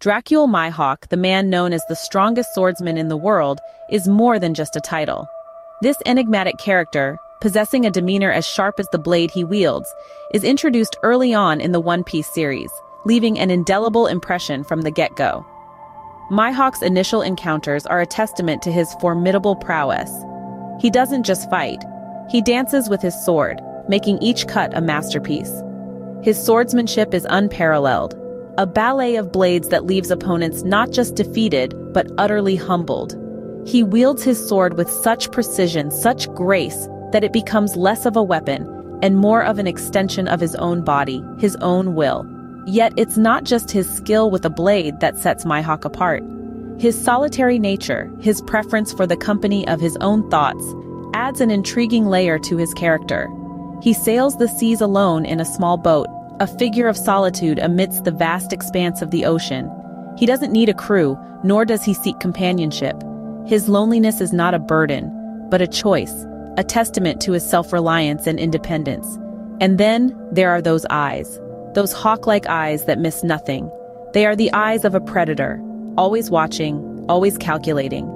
Dracule Mihawk, the man known as the strongest swordsman in the world, is more than just a title. This enigmatic character, possessing a demeanor as sharp as the blade he wields, is introduced early on in the One Piece series, leaving an indelible impression from the get-go. Mihawk's initial encounters are a testament to his formidable prowess. He doesn't just fight, he dances with his sword, making each cut a masterpiece. His swordsmanship is unparalleled, a ballet of blades that leaves opponents not just defeated, but utterly humbled. He wields his sword with such precision, such grace, that it becomes less of a weapon and more of an extension of his own body, his own will. Yet it's not just his skill with a blade that sets Mihawk apart. His solitary nature, his preference for the company of his own thoughts, adds an intriguing layer to his character. He sails the seas alone in a small boat, a figure of solitude amidst the vast expanse of the ocean. He doesn't need a crew, nor does he seek companionship. His loneliness is not a burden, but a choice, a testament to his self-reliance and independence. And then there are those eyes, those hawk-like eyes that miss nothing. They are the eyes of a predator, always watching, always calculating.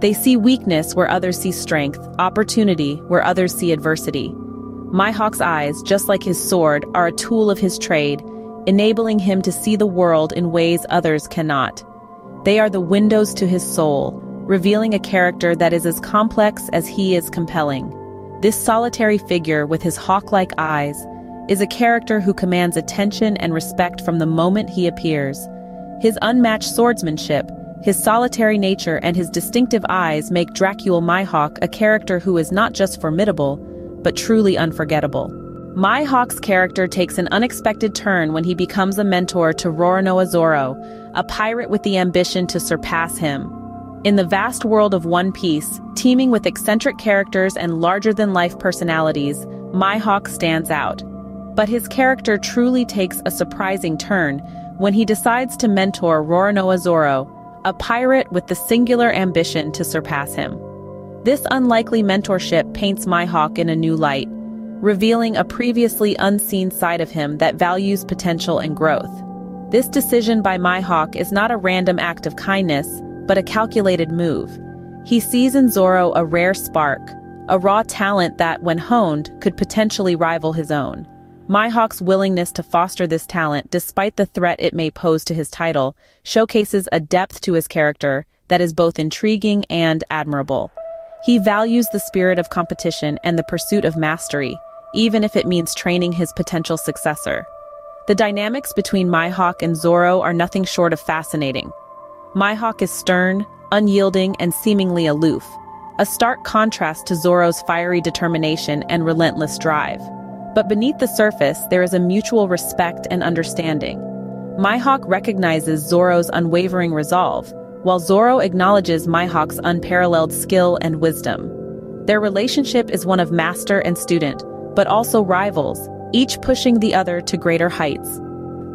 They see weakness where others see strength, opportunity where others see adversity. Mihawk's eyes, just like his sword, are a tool of his trade, enabling him to see the world in ways others cannot. They are the windows to his soul, revealing a character that is as complex as he is compelling. This solitary figure with his hawk-like eyes is a character who commands attention and respect from the moment he appears. His unmatched swordsmanship, his solitary nature and his distinctive eyes make Dracule Mihawk a character who is not just formidable, but truly unforgettable. Mihawk's character takes an unexpected turn when he becomes a mentor to Roronoa Zoro, a pirate with the ambition to surpass him. In the vast world of One Piece, teeming with eccentric characters and larger-than-life personalities, Mihawk stands out. But his character truly takes a surprising turn when he decides to mentor Roronoa Zoro, a pirate with the singular ambition to surpass him. This unlikely mentorship paints Mihawk in a new light, revealing a previously unseen side of him that values potential and growth. This decision by Mihawk is not a random act of kindness, but a calculated move. He sees in Zoro a rare spark, a raw talent that, when honed, could potentially rival his own. Mihawk's willingness to foster this talent, despite the threat it may pose to his title, showcases a depth to his character that is both intriguing and admirable. He values the spirit of competition and the pursuit of mastery, even if it means training his potential successor. The dynamics between Mihawk and Zoro are nothing short of fascinating. Mihawk is stern, unyielding, and seemingly aloof, a stark contrast to Zoro's fiery determination and relentless drive. But beneath the surface, there is a mutual respect and understanding. Mihawk recognizes Zoro's unwavering resolve, while Zoro acknowledges Mihawk's unparalleled skill and wisdom. Their relationship is one of master and student, but also rivals, each pushing the other to greater heights.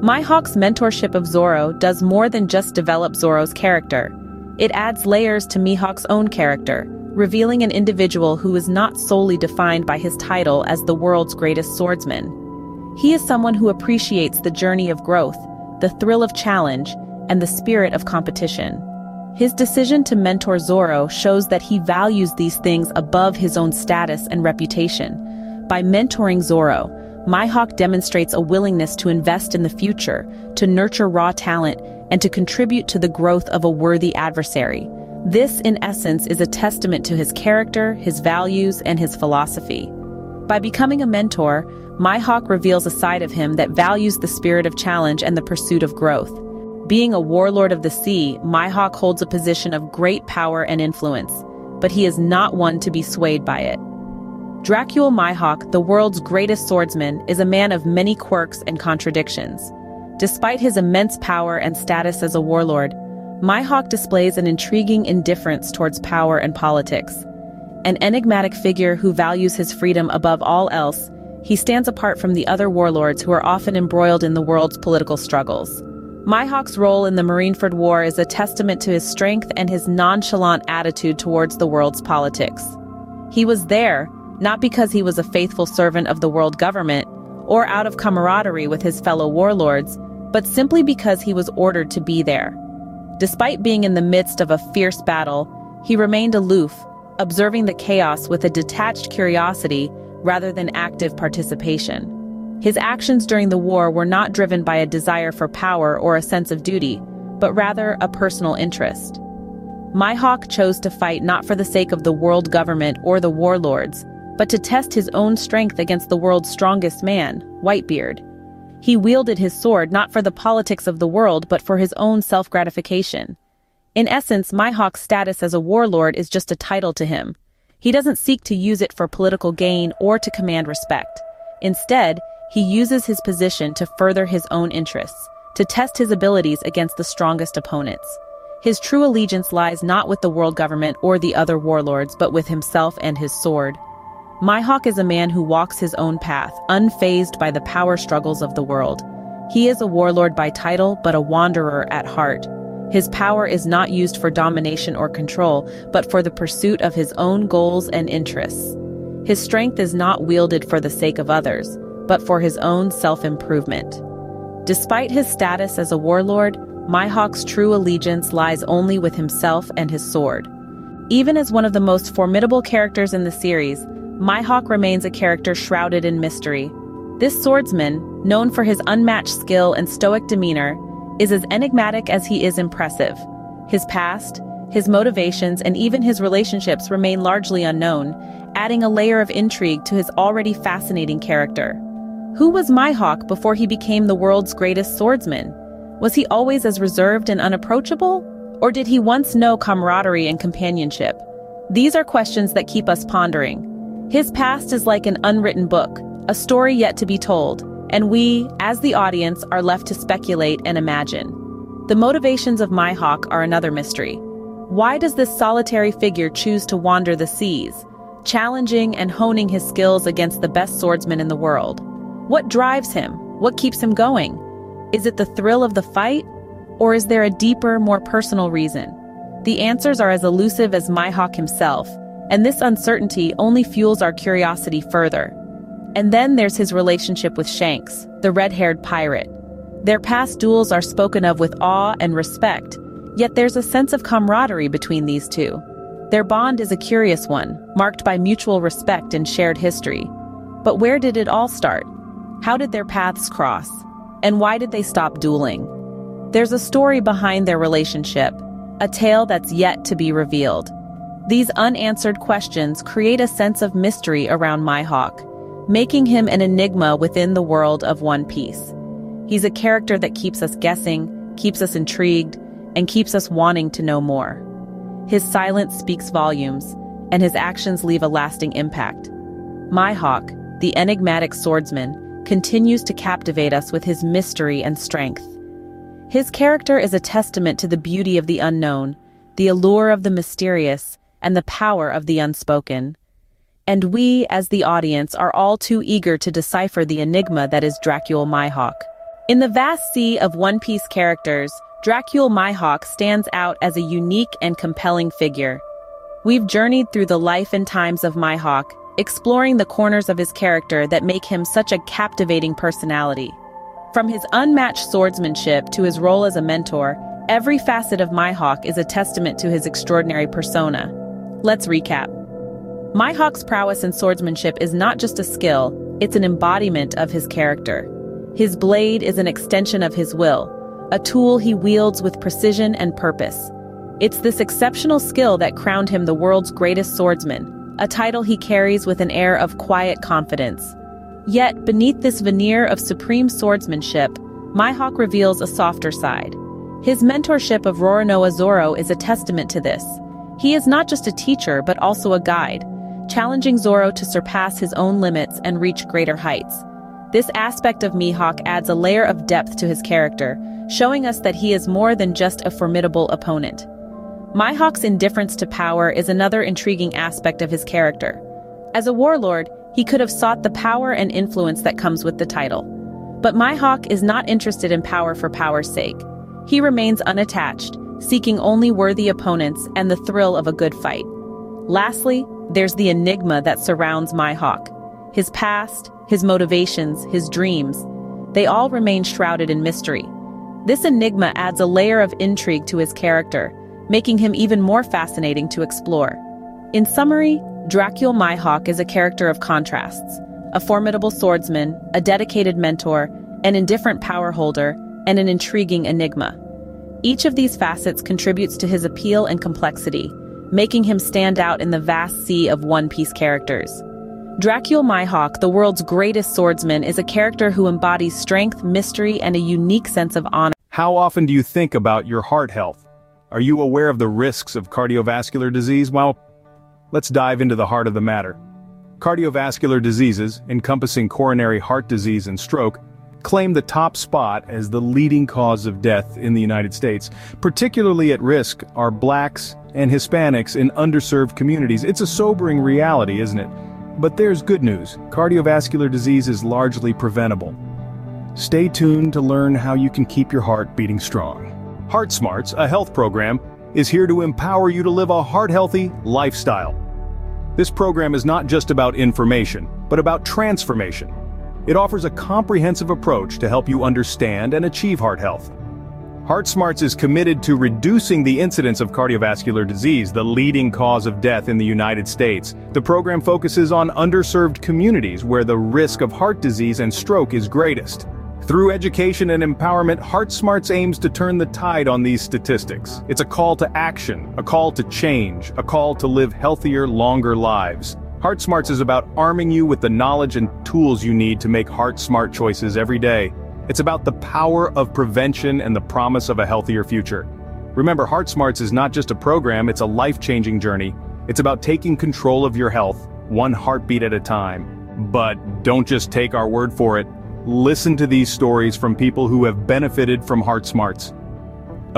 Mihawk's mentorship of Zoro does more than just develop Zoro's character. It adds layers to Mihawk's own character, revealing an individual who is not solely defined by his title as the world's greatest swordsman. He is someone who appreciates the journey of growth, the thrill of challenge, and the spirit of competition. His decision to mentor Zoro shows that he values these things above his own status and reputation. By mentoring Zoro, Mihawk demonstrates a willingness to invest in the future, to nurture raw talent, and to contribute to the growth of a worthy adversary. This, in essence, is a testament to his character, his values, and his philosophy. By becoming a mentor, Mihawk reveals a side of him that values the spirit of challenge and the pursuit of growth. Being a warlord of the sea, Mihawk holds a position of great power and influence, but he is not one to be swayed by it. Dracule Mihawk, the world's greatest swordsman, is a man of many quirks and contradictions. Despite his immense power and status as a warlord, Mihawk displays an intriguing indifference towards power and politics. An enigmatic figure who values his freedom above all else, he stands apart from the other warlords who are often embroiled in the world's political struggles. Mihawk's role in the Marineford War is a testament to his strength and his nonchalant attitude towards the world's politics. He was there, not because he was a faithful servant of the world government, or out of camaraderie with his fellow warlords, but simply because he was ordered to be there. Despite being in the midst of a fierce battle, he remained aloof, observing the chaos with a detached curiosity rather than active participation. His actions during the war were not driven by a desire for power or a sense of duty, but rather a personal interest. Mihawk chose to fight not for the sake of the world government or the warlords, but to test his own strength against the world's strongest man, Whitebeard. He wielded his sword not for the politics of the world but for his own self-gratification. In essence, Mihawk's status as a warlord is just a title to him. He doesn't seek to use it for political gain or to command respect. Instead, he uses his position to further his own interests, to test his abilities against the strongest opponents. His true allegiance lies not with the world government or the other warlords, but with himself and his sword. Mihawk is a man who walks his own path, unfazed by the power struggles of the world. He is a warlord by title, but a wanderer at heart. His power is not used for domination or control, but for the pursuit of his own goals and interests. His strength is not wielded for the sake of others, but for his own self-improvement. Despite his status as a warlord, Mihawk's true allegiance lies only with himself and his sword. Even as one of the most formidable characters in the series, Mihawk remains a character shrouded in mystery. This swordsman, known for his unmatched skill and stoic demeanor, is as enigmatic as he is impressive. His past, his motivations, and even his relationships remain largely unknown, adding a layer of intrigue to his already fascinating character. Who was Mihawk before he became the world's greatest swordsman? Was he always as reserved and unapproachable? Or did he once know camaraderie and companionship? These are questions that keep us pondering. His past is like an unwritten book, a story yet to be told, and we, as the audience, are left to speculate and imagine. The motivations of Mihawk are another mystery. Why does this solitary figure choose to wander the seas, challenging and honing his skills against the best swordsmen in the world? What drives him? What keeps him going? Is it the thrill of the fight? Or is there a deeper, more personal reason? The answers are as elusive as Mihawk himself, and this uncertainty only fuels our curiosity further. And then there's his relationship with Shanks, the red-haired pirate. Their past duels are spoken of with awe and respect, yet there's a sense of camaraderie between these two. Their bond is a curious one, marked by mutual respect and shared history. But where did it all start? How did their paths cross? And why did they stop dueling? There's a story behind their relationship, a tale that's yet to be revealed. These unanswered questions create a sense of mystery around Mihawk, making him an enigma within the world of One Piece. He's a character that keeps us guessing, keeps us intrigued, and keeps us wanting to know more. His silence speaks volumes, and his actions leave a lasting impact. Mihawk, the enigmatic swordsman, continues to captivate us with his mystery and strength. His character is a testament to the beauty of the unknown, the allure of the mysterious, and the power of the unspoken. And we, as the audience, are all too eager to decipher the enigma that is Dracule Mihawk. In the vast sea of One Piece characters, Dracule Mihawk stands out as a unique and compelling figure. We've journeyed through the life and times of Mihawk, exploring the corners of his character that make him such a captivating personality. From his unmatched swordsmanship to his role as a mentor, every facet of Mihawk is a testament to his extraordinary persona. Let's recap. Mihawk's prowess in swordsmanship is not just a skill, it's an embodiment of his character. His blade is an extension of his will, a tool he wields with precision and purpose. It's this exceptional skill that crowned him the world's greatest swordsman, a title he carries with an air of quiet confidence. Yet, beneath this veneer of supreme swordsmanship, Mihawk reveals a softer side. His mentorship of Roronoa Zoro is a testament to this. He is not just a teacher, but also a guide, challenging Zoro to surpass his own limits and reach greater heights. This aspect of Mihawk adds a layer of depth to his character, showing us that he is more than just a formidable opponent. Mihawk's indifference to power is another intriguing aspect of his character. As a warlord, he could have sought the power and influence that comes with the title. But Mihawk is not interested in power for power's sake. He remains unattached, seeking only worthy opponents and the thrill of a good fight. Lastly, there's the enigma that surrounds Mihawk. His past, his motivations, his dreams, they all remain shrouded in mystery. This enigma adds a layer of intrigue to his character, making him even more fascinating to explore. In summary, Dracule Mihawk is a character of contrasts, a formidable swordsman, a dedicated mentor, an indifferent power holder, and an intriguing enigma. Each of these facets contributes to his appeal and complexity, making him stand out in the vast sea of One Piece characters. Dracule Mihawk, the world's greatest swordsman, is a character who embodies strength, mystery, and a unique sense of honor. How often do you think about your heart health? Are you aware of the risks of cardiovascular disease? Well, let's dive into the heart of the matter. Cardiovascular diseases, encompassing coronary heart disease and stroke, claim the top spot as the leading cause of death in the United States. Particularly at risk are blacks and Hispanics in underserved communities. It's a sobering reality, isn't it? But there's good news. Cardiovascular disease is largely preventable. Stay tuned to learn how you can keep your heart beating strong. Heart Smarts, a health program, is here to empower you to live a heart-healthy lifestyle. This program is not just about information, but about transformation. It offers a comprehensive approach to help you understand and achieve heart health. Heart Smarts is committed to reducing the incidence of cardiovascular disease, the leading cause of death in the United States. The program focuses on underserved communities where the risk of heart disease and stroke is greatest. Through education and empowerment, Heart Smarts aims to turn the tide on these statistics. It's a call to action, a call to change, a call to live healthier, longer lives. Heart Smarts is about arming you with the knowledge and tools you need to make heart-smart choices every day. It's about the power of prevention and the promise of a healthier future. Remember, Heart Smarts is not just a program, it's a life-changing journey. It's about taking control of your health, one heartbeat at a time. But don't just take our word for it. Listen to these stories from people who have benefited from Heart Smarts.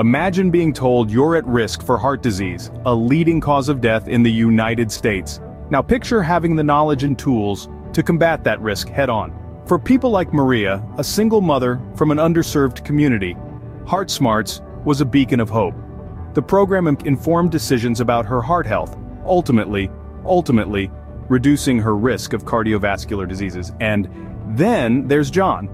Imagine being told you're at risk for heart disease, a leading cause of death in the United States. Now picture having the knowledge and tools to combat that risk head-on. For people like Maria, a single mother from an underserved community, Heart Smarts was a beacon of hope. The program informed decisions about her heart health, ultimately, ultimately, reducing her risk of cardiovascular diseases. And then there's John,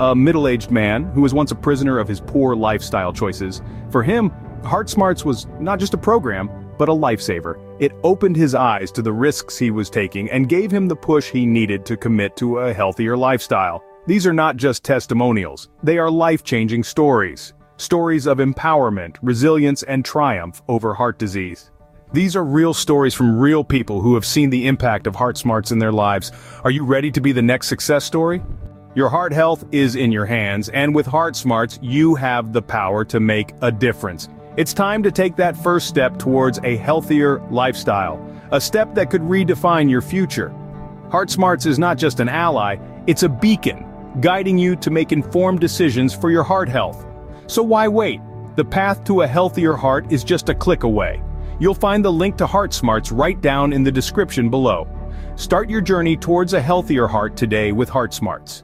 a middle-aged man who was once a prisoner of his poor lifestyle choices. For him, Heart Smarts was not just a program, but a lifesaver. It opened his eyes to the risks he was taking and gave him the push he needed to commit to a healthier lifestyle. These are not just testimonials, they are life-changing stories. Stories of empowerment, resilience, and triumph over heart disease. These are real stories from real people who have seen the impact of Heart Smarts in their lives. Are you ready to be the next success story? Your heart health is in your hands, and with Heart Smarts, you have the power to make a difference. It's time to take that first step towards a healthier lifestyle, a step that could redefine your future. Heart Smarts is not just an ally, it's a beacon, guiding you to make informed decisions for your heart health. So why wait? The path to a healthier heart is just a click away. You'll find the link to Heart Smarts right down in the description below. Start your journey towards a healthier heart today with Heart Smarts.